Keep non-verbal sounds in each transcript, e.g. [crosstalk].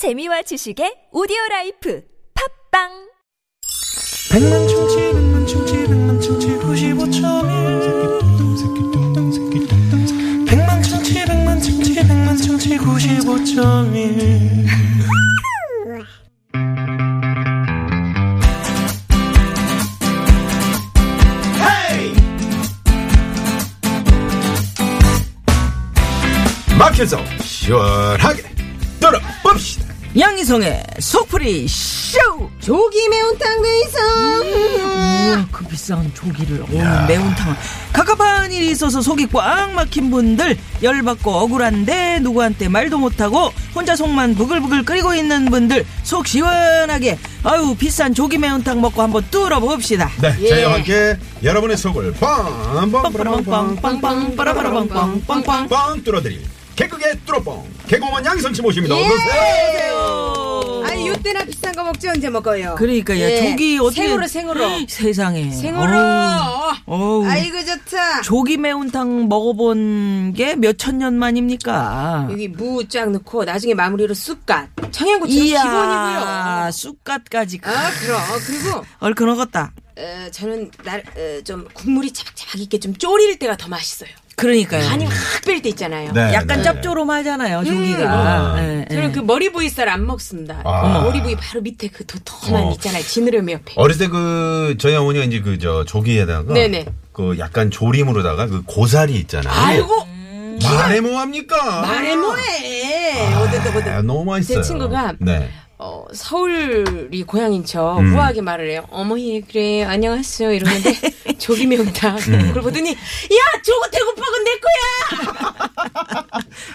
재미와 지식의 오디오 라이프 팝빵! 백만 충치 백만 충치 백만 충치 95.1 백만 충치 백만 충치 백만 충치 95.1 막혀서 시원하게 떨어봅시다. 양희성의 속풀이 쇼! 조기 매운탕 내있어 우와, 그 비싼 조기를, 오, 매운탕을. 갑갑한 일이 있어서 속이 꽉 막힌 분들, 열받고 억울한데 누구한테 말도 못하고 혼자 속만 부글부글 끓이고 있는 분들, 속 시원하게, 아유, 비싼 조기 매운탕 먹고 한번 뚫어봅시다. 네, 저희와 함께 여러분의 속을 빵 빵 빵 빵 빵 빵빵, 빠라바라빵빵, 빵 빵. 빵 뚫어드릴 개그의 개그맨 양희성 씨 모십니다. 예. 어서 오세요. 아니 요때나 비싼 거 먹지 언제 먹어요 그러니까, 야, 예. 조기 어떻게. 생으로 생으로 [gasps] 세상에. 생으로 어우, 어우. 아이고 좋다 조기 매운탕 먹어본 게 몇 천 년 만입니까? 여기 무 쫙 넣고 나중에 마무리로 쑥갓 청양고추 기본이고요 쑥갓까지 아 그럼 그리고 얼큰 어갔다. 어, 저는 날, 어, 좀 국물이 차박차박 있게 좀 졸일 때가 더 맛있어요 그러니까요. 간이 확 뺄 때 있잖아요 네, 약간 네. 짭조름하잖아요, 조기가. 아. 예, 예. 저는 그 머리 부위 살 안 먹습니다 아. 머리 부위 바로 밑에 그 도톰한 어. 있잖아요 지느러미 옆에 어렸을 때그 저희 어머니가 이제 그 저 조기에다가 네네. 그 약간 조림으로다가 그 고사리 있잖아요. 아이고 말해 뭐 합니까? 말해 뭐해 어디다 어디다 아, 너무 맛있어요. 제 친구가 네. 어, 서울이 고향인 척 음. 우아하게 말을 해요. 어머니 그래 안녕하세요 이러는데 [laughs] 조기 매운탕 음. 그걸 보더니 야 저거 대구빵은 내 거야.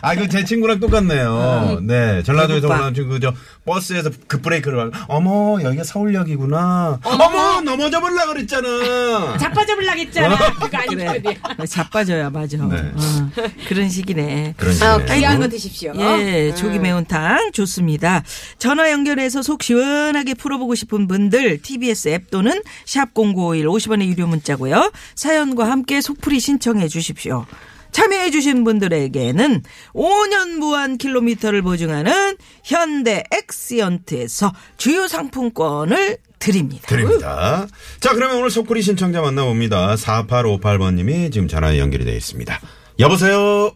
아, 그제 친구랑 똑같네요. 네. 전라도에서 대구빵. 올라온 친구, 저, 버스에서 급브레이크를 하고, 어머, 여기가 서울역이구나. 어머, 넘어져 볼라 그랬잖아. 자빠져볼라겠잖아. 그거 그래. 아니거든요. 자빠져야 맞아. 네. 어, 그런 식이네. 그런 아, 식이네. 귀한 거 드십시오. 예, 음. 조기 매운탕 좋습니다. 전화 연결해서 속 시원하게 풀어보고 싶은 분들 TBS 앱 또는 샵 #0951 50원의 유료 문자 고요. 사연과 함께 속풀이 신청해 주십시오. 참여해 주신 분들에게는 5년 무한 킬로미터를 보증하는 현대 엑시언트에서 주요 상품권을 드립니다. 드립니다. 자, 그러면 오늘 속구리 신청자 만나봅니다. 4858번님이 지금 전화 연결이 되어 있습니다. 여보세요?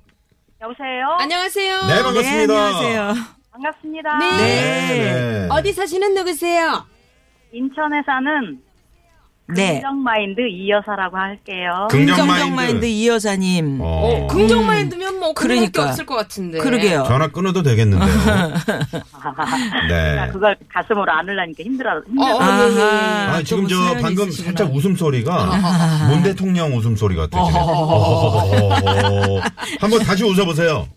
여보세요? 안녕하세요. 네, 반갑습니다. 네, 안녕하세요. 반갑습니다. 네. 네. 어디 사시는 누구세요? 인천에 사는 네. 긍정 마인드 이 여사라고 할게요. 긍정 긍정 마인드 마인드. 이 여사님. 어. 긍정 마인드면 뭐 그런 게 그러니까. 없을 것 같은데. 그러게요. 전화 끊어도 되겠는데요. [laughs] 네. 나 그걸 가슴으로 안으려니까 힘들어. 힘들어. 어, 어, 아하. 예, 예. 아, 지금 또저 사연이 방금 있으시구나. 살짝 웃음소리가 문 대통령 웃음소리 같아, 지금. 어허허허허. 한번 다시 웃어보세요.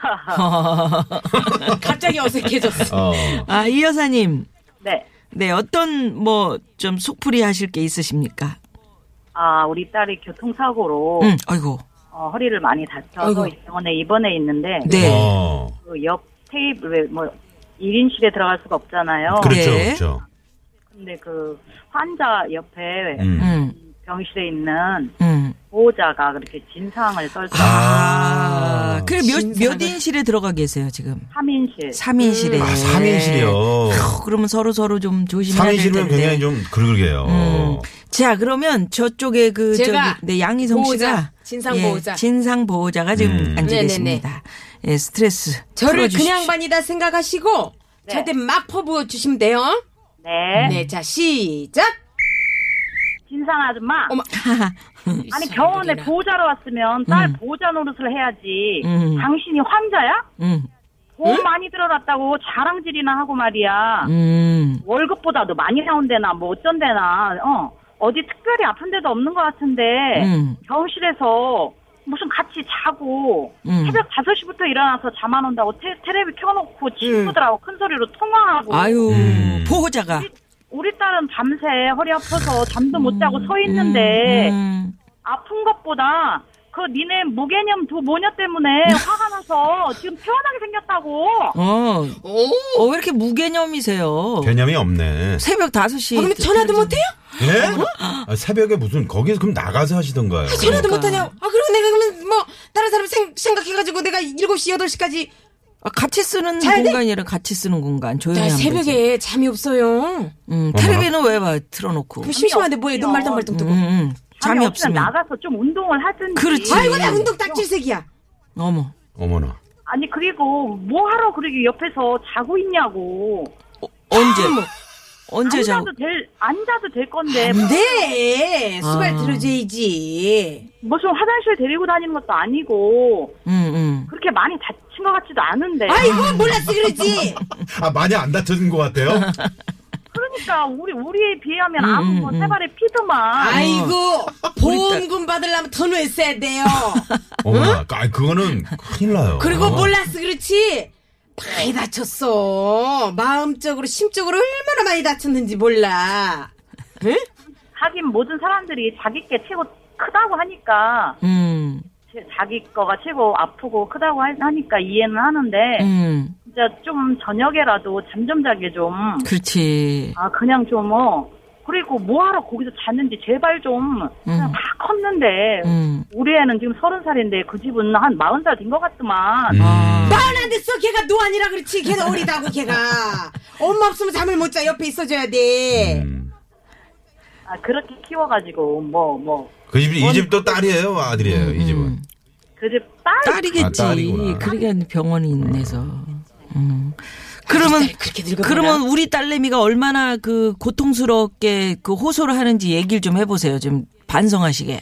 [laughs] 갑자기 어색해졌어. 어. 아, 이 여사님. 네. 네, 어떤 뭐 좀 속풀이 하실 게 있으십니까? 아, 우리 딸이 교통사고로 응, 아이고. 어, 허리를 많이 다쳐서 아이고. 병원에 입원해 있는데 네. 어. 그 옆 테이블 뭐 1인실에 들어갈 수가 없잖아요. 그렇죠, 네. 그렇죠. 근데 그 환자 옆에 음. 응, 병실에 있는 응. 보호자가 그렇게 진상을 떨서 아, 아. 그래 몇, 진상을- 몇 인실에 들어가 계세요, 지금? 3인실. 3인실에. 아, 3인실이요. 그러면 서로 서로 좀 조심해야 될 3인실이면 텐데. 굉장히 좀 그러게요. 음. 자, 그러면 저쪽에 그 제가 저기 네, 양희성 보호자, 씨가 진상 예, 보호자. 진상 보호자가 지금 음. 앉아 네네네. 계십니다. 예, 스트레스 저를 풀어주십시오. 그냥 반이다 생각하시고 네. 저한테 막 퍼부어 주시면 돼요. 네. 네, 자 시작. 진상 아줌마. 어머. [laughs] 아니 병원에 보호 보호자로 왔으면 딸 음. 보호자 노릇을 해야지. 음. 당신이 환자야? 음. 돈 많이 들어놨다고 자랑질이나 하고 말이야. 음. 월급보다도 많이 나온대나 뭐 어쩐대나. 어 어디 특별히 아픈 데도 없는 것 같은데 음. 병실에서 무슨 같이 자고 음. 새벽 5시부터 일어나서 잠 안 온다고 테, 레비 켜놓고 친구들하고 큰 소리로 통화하고 아유, 음. 보호자가 우리 딸은 밤새 허리 아파서 잠도 못 자고 서 있는데 음. 아픈 것보다 그 니네 무개념 두 모녀 때문에 화가 나서 지금 태어나게 생겼다고. 어, 오. 어, 왜 이렇게 무개념이세요? 개념이 없네. 새벽 5시. 아, 그럼 전화도 못해요? 예? 아, 새벽에 무슨 거기서 그럼 나가서 하시던가요? 전화도 못하냐? 아, 그럼 내가 그러면 뭐 다른 사람 생, 생각해가지고 내가 7시, 8시까지 아, 같이 쓰는 잘 돼? 공간이라 같이 쓰는 공간 조용히 나 하면. 새벽에 잠이 없어요. 음, 텔레비는 왜 봐? 틀어놓고. 그 심심한데 뭐해 눈 말똥말똥 뜨고. 음, 음. 잠이 없으면. 나가서 좀 운동을 하든지. 그렇지. 아이고 나 운동 딱질색이야. 어머. 어머나. 아니 그리고 뭐 하러 그렇게 옆에서 자고 있냐고. 어, 언제? 언제 자고? 앉아도 될 앉아도 될 건데 네 수발 아. 들어줘야지. 무슨 화장실 데리고 다니는 것도 아니고 응, 응. 그렇게 많이 다친 것 같지도 않은데. 아이고 몰랐어 그러지. 아, 많이 안 다쳐진 것 같아요? [laughs] 그러니까 우리 우리에 비하면 음, 아무 뭐 음, 세 발의 피드만. 아이고 보험금 받으려면 더 냈어야 돼요. [laughs] 어머나. 아, 그거는 큰일 나요. 그리고 어. 몰랐어 그렇지. 많이 다쳤어. 마음적으로 심적으로 얼마나 많이 다쳤는지 몰라. 응? 하긴 모든 사람들이 자기 게 최고 크다고 하니까 음, 제- 자기 거가 최고 아프고 크다고 하- 하니까 이해는 하는데 음. 진짜 좀 저녁에라도 잠 좀 자게 좀. 그렇지. 아 그냥 좀 어. 그리고 뭐하러 거기서 잤는지 제발 좀 그냥 음. 다 컸는데 음. 우리 애는 지금 서른 살인데 그 집은 한 마흔 살 된 것 같더만. 음. 아. 마흔 안 됐어. 걔가 노안이라 그렇지. 걔는 어리다고 걔가. 엄마 없으면 잠을 못 자. 옆에 있어줘야 돼. 음. 아 그렇게 키워가지고 뭐 뭐. 그 집, 이 집도 딸이에요? 아들이에요? 이 집은? 그 집 딸. 딸이겠지. 아, 딸이구나. 그러게 병원이 있네서. 음. 그러면. 그러면 우리 딸내미가 얼마나 그 고통스럽게 그 호소를 하는지 얘기를 좀 해보세요. 좀 반성하시게.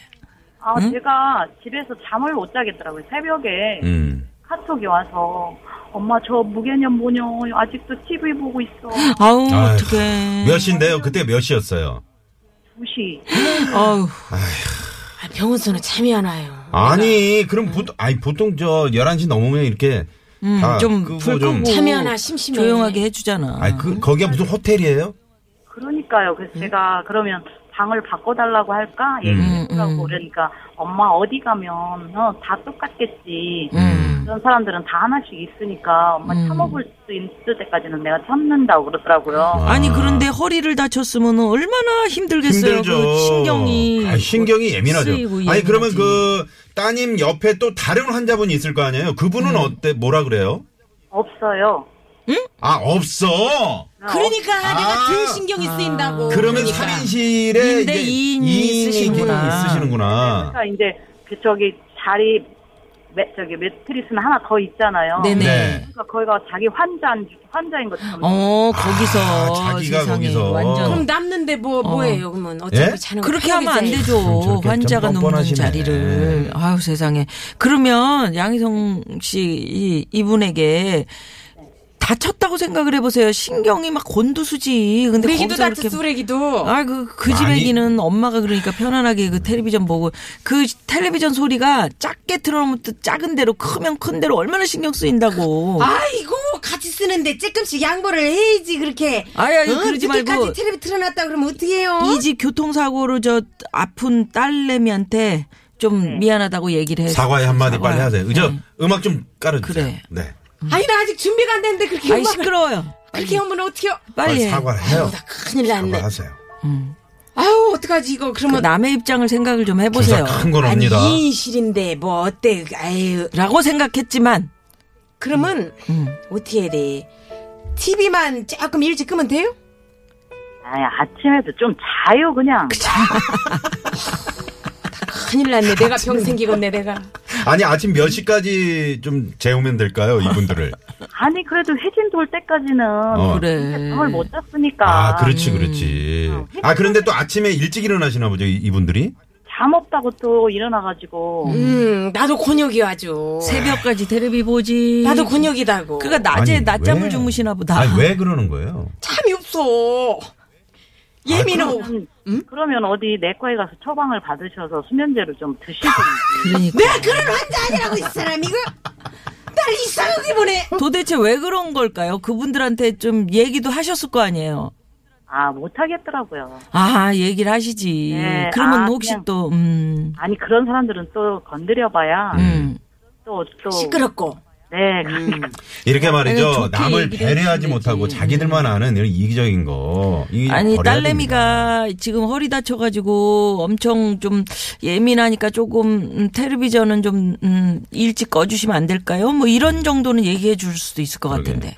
아 제가 집에서 잠을 못 자겠더라고요. 새벽에 음. 카톡이 와서 엄마 저 무개념 모녀 아직도 TV 보고 있어. 아우 어떡해. 몇 시인데요? 그때 몇 시였어요? 2시. [gasps] 아우 아, 병원서는 잠이 안 와요. 아니, 그럼 보통, 아니, 보통 저 11시 넘으면 이렇게. 음, 다 좀 끄고 불 좀- 끄고 와. 심심해. 조용하게 해주잖아. 아니, 그, 거기가 무슨 호텔이에요? 그러니까요. 그래서 제가 그러면 방을 바꿔달라고 할까 얘기했더라고. 음, 음. 그러니까 엄마 어디 가면 어, 다 똑같겠지. 음. 그런 사람들은 다 하나씩 있으니까 엄마 음. 참아볼 수 있을 때까지는 내가 참는다고 그러더라고요. 아니 그런데 허리를 다쳤으면 얼마나 힘들겠어요. 힘들죠. 그 신경이 아, 신경이 예민하죠. 아니, 그러면. 그 따님 옆에 또 다른 환자분이 있을 거 아니에요? 그분은 음. 어때? 뭐라 그래요? 없어요. 아, 없어! 그러니까 아. 내가 덜 신경이 쓰인다고. 그러면 그러니까. 3인실에 인대 이인이 쓰시는구나. 쓰시는구나. 그러니까 이제 그 저기 자리 매, 저기 매트리스는 하나 더 있잖아요. 네네. 네. 그러니까 거기가 자기 환자인 환자인 것처럼. 어 거기서 아, 자기가 세상에 거기서. 완전 그럼 남는데 뭐 뭐예요? 그러면 어차피 예? 자는 거 그렇게 하면 안. 되죠. 환자가 뻔뻔하시네. 자리를. 아유 세상에. 그러면 양희성 씨 이, 이분에게 다쳤다고 생각을 해보세요. 신경이 막 곤두수지. 근데 거기서 다쳤어 우리기도. 아, 그, 그집 많이- 애기는 엄마가 그러니까 편안하게 그 텔레비전 보고 그 텔레비전 소리가 작게 틀어놓으면 또 작은 대로 크면 큰 대로 얼마나 신경 쓰인다고. 아이고 같이 쓰는데 조금씩 양보를 해야지 그렇게. 아야, 그러지 말고. 텔레비 틀어놨다 그러면 어떡해요? 이 집 교통사고로 저 아픈 딸내미한테 좀 미안하다고 얘기를 해. 사과의 한마디 사과. 빨리 하세요. 그죠? 네. 음악 좀 깔아주세요. 그래. 네. 아니 나 아직 준비가 안 됐는데 그렇게 아이, 음악을 시끄러워요. 그렇게 하면 어떡해요? 빨리 해. 사과를 해요. 아유 나 큰일 났네. 사과하세요. 아유 어떡하지 이거 그 그러면 남의 입장을 생각을 좀 해보세요. 큰건 아니 옵니다. 2인실인데 뭐 어때? 아유 라고 생각했지만, 그러면 음. 어떻게 해야 돼? TV만 조금 일찍 끄면 돼요? 아니, 아침에도 좀 자요 그냥. 큰일 났네. 내가 병 생기겠네 내가. 아니 아침 몇 시까지 좀 재우면 될까요 이분들을? [laughs] 아니 그래도 해진 돌 때까지는 어. 그래. 잠을 못 잤으니까. 아 그렇지 그렇지. 어. 아 그런데 또 아침에 일찍 일어나시나 보죠 이- 이분들이? 잠 없다고 또 일어나가지고. 음 나도 곤욕이 아주. 새벽까지 테레비 보지. 나도 곤욕이다고. 그러니까 낮에 아니, 낮잠을 왜? 주무시나 보다. 아니 왜 그러는 거예요? 잠이 없어. 예민하고. 그 러면, 그러면 어디 내과에 가서 처방을 받으셔서 수면제를 좀 드시든지. 그러니까. 내가 그런 환자 아니라고 이 사람 이거. 날 이상하게 보내. 도대체 왜 그런 걸까요? 그분들한테 좀 얘기도 하셨을 거 아니에요. 아 못하겠더라고요. 아, 얘기를 하시지. 네, 그러면 아, 혹시 그냥- 또, 음, 아니 그런 사람들은 또 건드려봐야 음. 또 또 시끄럽고. 네, 음. 이렇게 말이죠. 남을 배려하지 못하고 되지. 자기들만 아는 이런 이기적인 거. 아니 딸내미가 지금 허리 다쳐가지고 엄청 좀 예민하니까 조금 음, 텔레비전은 좀 음, 일찍 꺼주시면 안 될까요? 뭐 이런 정도는 얘기해 줄 수도 있을 것 그러게. 같은데.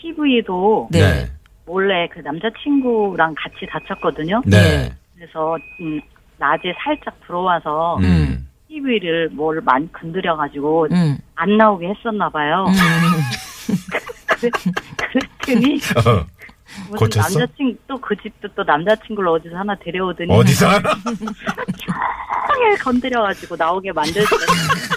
TV도 됩니다. 네. 네. 몰래 그 남자친구랑 같이 다쳤거든요. 네. 그래서 음, 낮에 살짝 들어와서 음. TV를 뭘 많이 건드려 가지고 음. 안 나오게 했었나 봐요. 그래, [laughs] 그랬더니 어. 무슨 고쳤어? 남자친구 또그 집도 또 남자친구를 어디서 하나 데려오더니 어디서 하나? [laughs] 종일 건드려가지고 나오게 만들었어요. 아,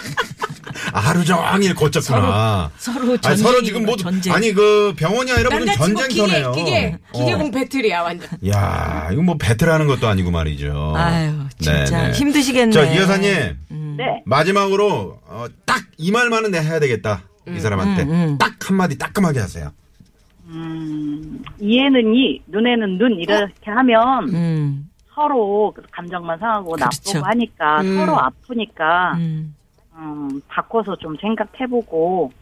하루 종일 고쳤구나. 서로 아니, 전쟁. 서로 지금 모두 전쟁. 아니 그 병원이 아니라 무슨 남자친구 기계, 전쟁터네요. 기계, 어. 기계공 배틀이야, 완전. 야, 이거 뭐 배틀하는 것도 아니고 말이죠. 아유 진짜 네네. 힘드시겠네. 저이 여사님 네. 마지막으로 어, 딱이 말만은 내가 해야 되겠다. 이 사람한테 음, 음. 딱 한마디 따끔하게 하세요. 음, 이에는 이, 눈에는 눈 이렇게 하면 음, 서로 감정만 상하고 그렇죠. 나쁘고 하니까 음. 서로 아프니까 음. 음, 바꿔서 좀 생각해보고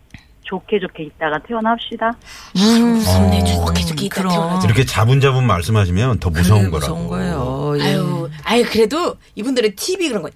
좋게 좋게 있다가 태어납시다. 무섭네, 어. 좋게 좋게 있다 그럼. 태어나지. 이렇게 자분자분 말씀하시면 더 무서운 그래, 거라고. 무서운 거예요. 예. 아유, 아유, 그래도 이분들은 TV 그런 거.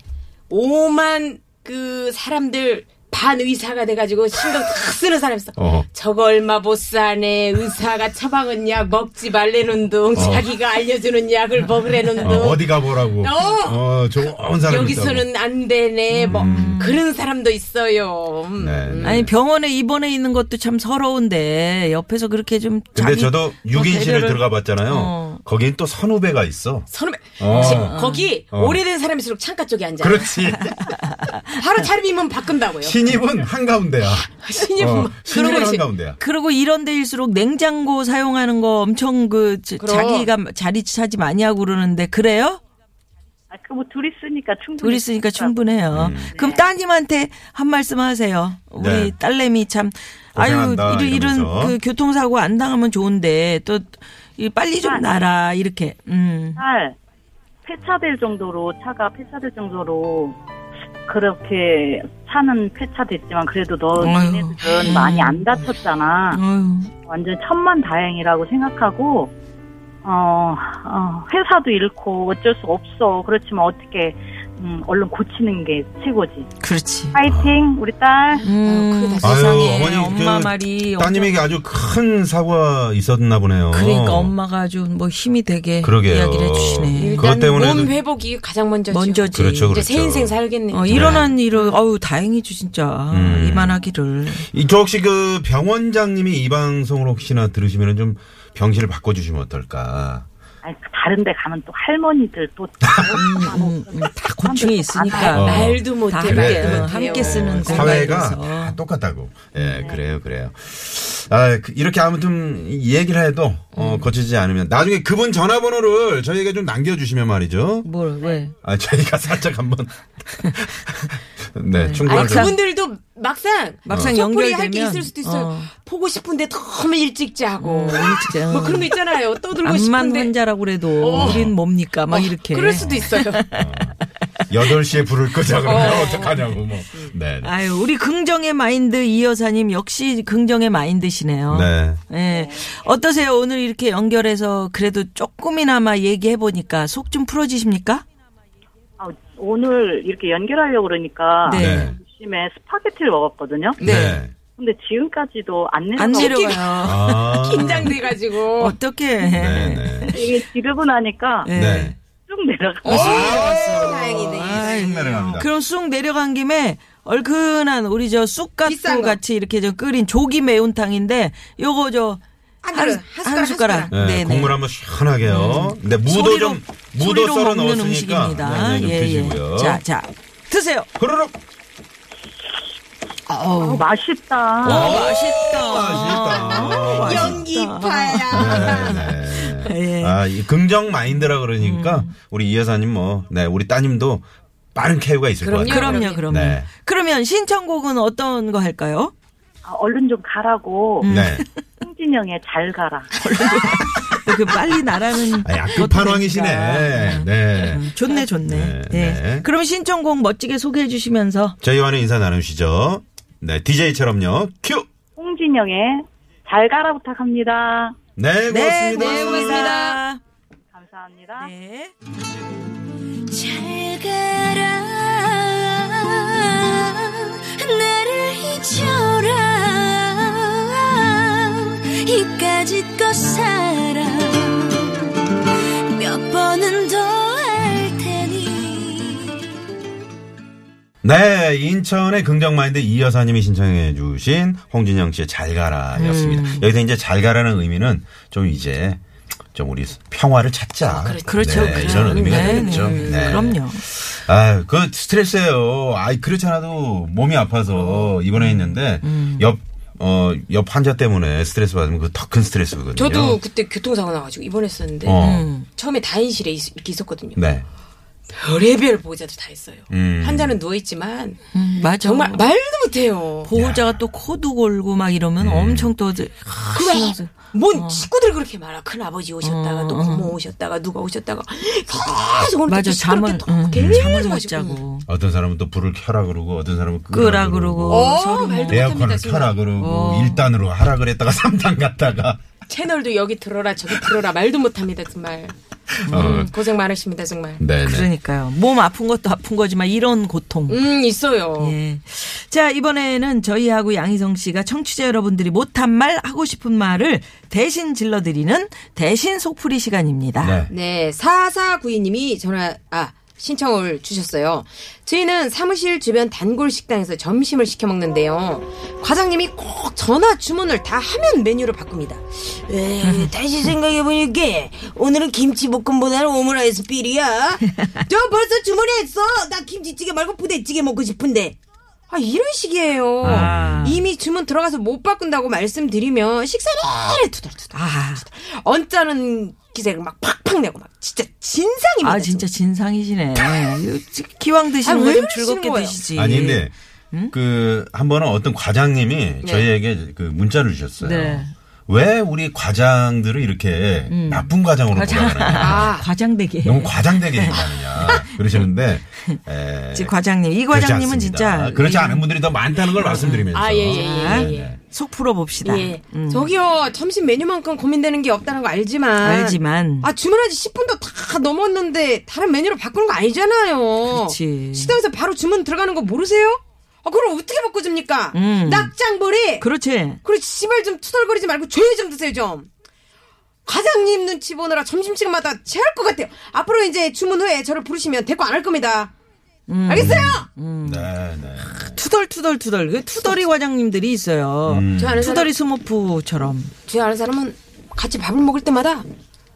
오만 그 사람들 반 의사가 돼가지고 신경 다 쓰는 사람 있어. 어. 저거 얼마 못 사네. 의사가 처방은 약 먹지 말래는 둥. 자기가 알려주는 약을 먹으래는 둥. 어, 디 가보라고. 어. 어, 좋은 사람 여기서는 안 되네. 뭐 그런 사람도 있어요. 음. 네. 아니 병원에 입원해 있는 것도 참 서러운데 옆에서 그렇게 좀 근데 자기 저도 6인실을 배려를- 들어가 봤잖아요. 어. 거긴 또 선후배가 있어. 선후배. 어. 지- 거기 어. 오래된 사람일수록 창가 쪽에 앉아. 그렇지. [laughs] 바로 차림이면 바꾼다고요. [laughs] 신입은 한가운데야. 신입은 어, 뭐- 신입은 그러고 한가운데야. 그리고 이런 데일수록 냉장고 사용하는 거 엄청 그 자- 그럼. 자기가 자리 차지 많이 하고 그러는데 그래요? 아, 그뭐 둘이 쓰니까 충분히. 둘이 있으니까 충분해요. 그럼 따님한테 한 말씀 하세요. 우리 네. 딸내미 참 아유 고생한다, 이런, 이런. 그 교통사고 안 당하면 좋은데 또이 빨리 좀 나라 이렇게. 음. 살 폐차될 정도로 차가 폐차될 정도로 그렇게 차는 폐차됐지만 그래도 너 아유. 니네들은 많이 안 다쳤잖아. 아유. 완전 천만 다행이라고 생각하고 어, 어, 회사도 잃고 어쩔 수 없어. 그렇지만 어떻게 음, 얼른 고치는 게 최고지. 그렇지. 파이팅 우리 딸. 음. 세상에 아유, 어머니, 엄마 그 말이 따님에게 아주 큰 사고가 있었나 보네요. 그러니까 엄마가 아주 뭐 힘이 되게 그러게요. 이야기를 해주시네. 그것 일단 때문에도- 몸 회복이 가장 먼저죠. 먼저지. 그렇죠, 이제 그렇죠. 새 인생 살겠네. 어, 일어난 일을 어우 다행이죠 진짜 음. 이만하기를. 이저 혹시 그 병원장님이 이 방송을 혹시나 들으시면 좀 병실을 바꿔주시면 어떨까. 아니, 다른 데 가면 또 할머니들 또 [laughs] 음, 음, 다 고충이 있으니까 어. 말도 못해. 다 그래. 못해요. 함께 쓰는 사회가. 다 똑같다고. 예, 그래요, 그래요. 아, 그- 이렇게 아무튼 이 얘기를 해도 어, 음. 거치지 않으면 나중에 그분 전화번호를 저희에게 좀 남겨주시면 말이죠. 뭘 왜? 아, 저희가 살짝 한번 [laughs] 네, 충분히 아니 좀- 그분들도 막상 막상 소풀이 할게 연결되면, 있을 수도 있어요. 어. 보고 싶은데 너무 일찍 자고 어, 일찍 자. 뭐 그런 거 있잖아요. 떠들고 암만 싶은데 환자라고 그래도 어. 우린 뭡니까 막 어, 이렇게. 그럴 수도 있어요. 8시에 불을 끄자 그러면 어. 어. 떡하냐고 뭐. 네. 네. 아유 우리 긍정의 마인드 이 여사님 역시 긍정의 마인드시네요. 네. 예. 어떠세요? 오늘 이렇게 연결해서 그래도 조금이나마 얘기해 보니까 속 좀 풀어지십니까? 아, 오늘 이렇게 연결하려고 그러니까 네. 네. 아침에 스파게티를 먹었거든요. 네. 근데 지금까지도 안안 내려가고 내려가요. 아. [laughs] 긴장돼가지고 어떻게? 네, 네. 이게 지르고 나니까 예. 네. 쭉 내려가. 어, 와, 다행이네. 쑥 내려갑니다. 그럼 쑥 내려간 김에 얼큰한 우리 저 쑥갓도. 같이 이렇게 저 끓인 조기 매운탕인데 요거 저 한 한, 숟가락, 숟가락. 한 숟가락. 네, 네네. 국물 한번 시원하게요. 근데 무도 소리로, 좀 무도 소리로 썰어 먹는 넣었으니까 음식입니다. 네, 네, 좀 예, 드시고요. 예. 자, 자. 드세요. 그러륵. 어, 맛있다. 와, 맛있다. 맛있다. 연기파야. 네, 네. 예. 아, 이 긍정 마인드라 그러니까 우리 이 여사님 뭐, 네, 우리 따님도 빠른 쾌유가 있을 것 그럼요. 같아요. 그럼요, 그럼요. 네. 그러면 신청곡은 어떤 거 할까요? 아, 얼른 좀 가라고. 네. [laughs] 홍진영의 잘 가라. [laughs] 그 빨리 나라는 아, 약급판왕이시네. 되니까. 네. 음, 좋네, 좋네. 네, 네. 네. 그럼 신청곡 멋지게 소개해 주시면서 저희와는 인사 나누시죠. 네, DJ처럼요. 큐! 홍진영의 잘 가라 부탁합니다. 네, 고맙습니다. 네, 고맙습니다. 감사합니다. 네. 잘 가라 나를 잊어라 이까짓 것 살아 몇 번은 더 할 테니 네, 인천의 긍정마인드 이 여사님이 신청해 주신 홍진영 씨의 잘 가라 였습니다. 음. 여기서 이제 잘 가라는 의미는 좀 이제 좀 우리 평화를 찾자. 그렇죠. 네, 이런 의미가 네, 되겠죠. 네. 네. 그럼요. 아, 그 스트레스예요. 아이 그렇잖아도 몸이 아파서 입원해 있는데 음. 옆 어, 옆 환자 때문에 스트레스 받으면 그 더 큰 스트레스거든요. 저도 그때 교통사고 나가지고 입원했었는데 어. 처음에 다인실에 있, 이렇게 있었거든요. 네. 별의별 보호자들 다 있어요. 음. 환자는 누워 있지만 음, 맞아. 정말 말도 못해요. 보호자가 또 코도 골고 막 이러면 엄청 또 이제 뭔 친구들 그렇게 말아. 큰 아버지 오셨다가 또 고모 오셨다가 누가 오셨다가. 계속 오늘 맞아 잠을 응, 잠을 못 자고. 어떤 사람은 또 불을 켜라 그러고 어떤 사람은 끄라 그러고. 어, 서로 뭐 말도 에어컨을 켜라. 그러고 어. 1단으로 하라 그랬다가 [laughs] 3단 갔다가 채널도 여기 들어라 저기 들어라 말도 못합니다 정말. 어. 음, 고생 많으십니다 정말. 네, 네. 그러니까요. 몸 아픈 것도 아픈 거지만 이런 고통. 음 있어요. 예. 자, 이번에는 저희하고 양희성 씨가 청취자 여러분들이 못한 말, 하고 싶은 말을 대신 질러드리는 대신 속풀이 시간입니다. 네. 네, 4492님이 전화, 아, 신청을 주셨어요. 저희는 사무실 주변 단골 식당에서 점심을 시켜 먹는데요. 과장님이 꼭 전화 주문을 다 하면 메뉴를 바꿉니다. 에, 다시 생각해 보니까 오늘은 김치볶음보다는 오므라이스 필이야. [laughs] 저 벌써 주문했어. 나 김치찌개 말고 부대찌개 먹고 싶은데. 아, 이런 식이에요. 아. 이미 주문 들어가서 못 바꾼다고 말씀드리면 식사 내내 투덜투덜. 아, 언짢은 기색을 막 팍팍 내고 막 진짜 진상입니다. 아 진짜 진상이시네. 기왕 아, 드시는 왜거좀 즐겁게 거예요? 드시지. 아니 근데 그한 번은 어떤 과장님이 저희에게 그 문자를 주셨어요. 네. 왜 우리 과장들을 이렇게 나쁜 과장으로 과장. 몰아가느냐. [laughs] 아, 과장되게. 너무 과장되게 얘기하느냐. [laughs] 그러시는데 에, 지 과장님, 이 과장님은. 진짜 그렇지 않은 분들이 더 많다는 걸 말씀드리면서 아, 예, 예, 예, 자, 예, 예. 속 풀어봅시다. 예. 음. 저기요, 점심 메뉴만큼 고민되는 게 없다는 거 알지만. 알지만. 아, 주문한 지 10분도 다 넘었는데 다른 메뉴로 바꾸는 거 아니잖아요. 그렇지. 식당에서 바로 주문 들어가는 거 모르세요? 아, 그럼 어떻게 바꿔줍니까? 음. 낙장벌이. 그렇지. 그리고 씨발 좀 투덜거리지 말고 조용히 좀 드세요 좀. 과장님 눈치 보느라 점심시간마다 체할 것 같아요. 앞으로 이제 주문 후에 저를 부르시면 대꾸 안 할 겁니다. 음. 알겠어요? 네, 네. 투덜투덜투덜. 그 투덜이 과장님들이 있어요. 음. 저 아는 사람, 투덜이 스머프처럼. 제 아는 사람은 같이 밥을 먹을 때마다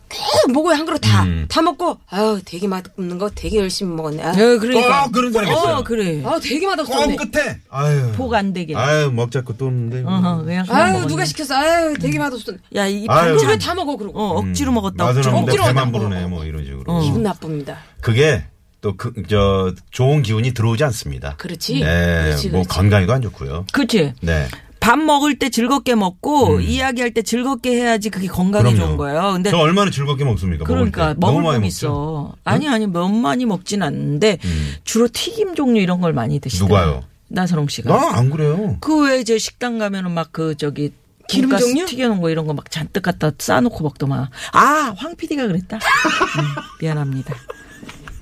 계속 먹어요 한 그릇 다. 음. 다 먹고 아유 되게 맛없는 거 되게 열심히 먹었네. 아, 어, 그러니까. 꼭 그런 사람이 있어요. 어, 그래. 아 되게 맛없었네. 꼭 끝에 아유. 복 안 되게. 아유, 먹자 거또 없는데. 어허, 그냥 그냥 아유 먹었네. 누가 시켰어? 아유 되게 맛없었네. 야, 이 아유. 그걸 반찬. 다 먹어 그러고. 어, 억지로 먹었다. 맛은 억지로 억지로 배만 먹었다고. 부르네 뭐 이런 식으로. 어. 기분 나쁩니다. 그게 또 그 저 좋은 기운이 들어오지 않습니다. 그렇지. 네, 그렇지, 뭐 그렇지. 건강에도 안 좋고요. 그치? 네. 밥 먹을 때 즐겁게 먹고 이야기할 때 즐겁게 해야지 그게 건강에 그럼요. 좋은 거예요. 근데 저 얼마나 즐겁게 먹습니까? 그러니까 먹을 먹을 먹죠. 있어. 아니 아니 너무 많이 먹진 않는데 주로 튀김 종류 이런 걸 많이 드시더라고요. 음. 누가요? 나선홍 씨가. 나 안 그래요. 그 외에 저 식당 가면은 막 그 저기 기름 종류? 튀겨놓은 거 이런 거 막 잔뜩 갖다 싸놓고 먹더만. 아, 황 PD가 그랬다. 음, 미안합니다.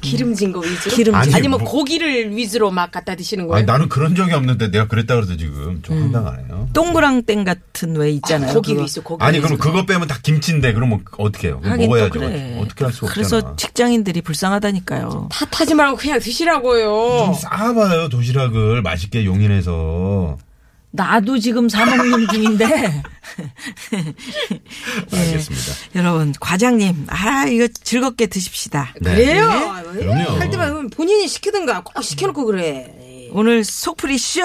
기름진 거 위주로? 기름진 아니, 아니면 뭐- 고기를 위주로 막 갖다 드시는 거예요? 아니 나는 그런 적이 없는데 내가 그랬다 그래서 지금 좀 황당하네요. 동그랑땡 같은 왜 있잖아요. 고기 그거. 위주 고기 아니 위주. 그럼 그거 빼면 다 김치인데 그러면 어떻게 해요? 그럼 하긴 또 먹어야죠. 그래. 어떻게 할 수 없잖아. 그래서 직장인들이 불쌍하다니까요. 탓하지 말고 그냥 드시라고요. 좀 싸봐요 도시락을 맛있게 용인해서. 나도 지금 사먹는 중인데. [laughs] 예. 알겠습니다. 여러분, 과장님, 아, 이거 즐겁게 드십시다. 네. 그래요? 그럼요. 할 때만 본인이 시키든가 꼭 시켜놓고 그래. 오늘 속풀이 쇼!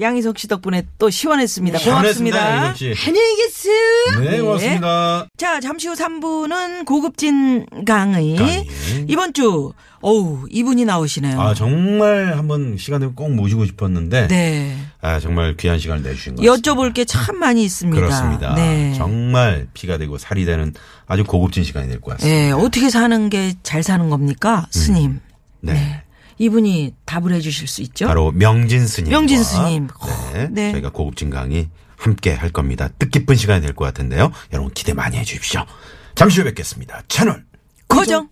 양희석 씨 덕분에 또 시원했습니다. 시원했습니다, 고맙습니다. 안녕히 계세요. 네, 고맙습니다. 자, 잠시 후 3부는 고급진 강의. 강의. 이번 주, 어우, 이분이 나오시네요. 아 정말 한번 시간 되면 꼭 모시고 싶었는데. 네. 아 정말 귀한 시간을 내주신 것 같습니다. 여쭤볼 게 참 많이 있습니다. 그렇습니다. 네. 정말 피가 되고 살이 되는 아주 고급진 시간이 될 것 같습니다. 예, 어떻게 사는 게 잘 사는 겁니까? 스님. 네. 이분이 답을 해주실 수 있죠? 바로 명진 스님. 명진 스님. 네, 네. 저희가 고급진 강의 함께 할 겁니다. 뜻깊은 시간이 될 것 같은데요. 여러분 기대 많이 해주십시오. 잠시 후에 뵙겠습니다. 채널 고정.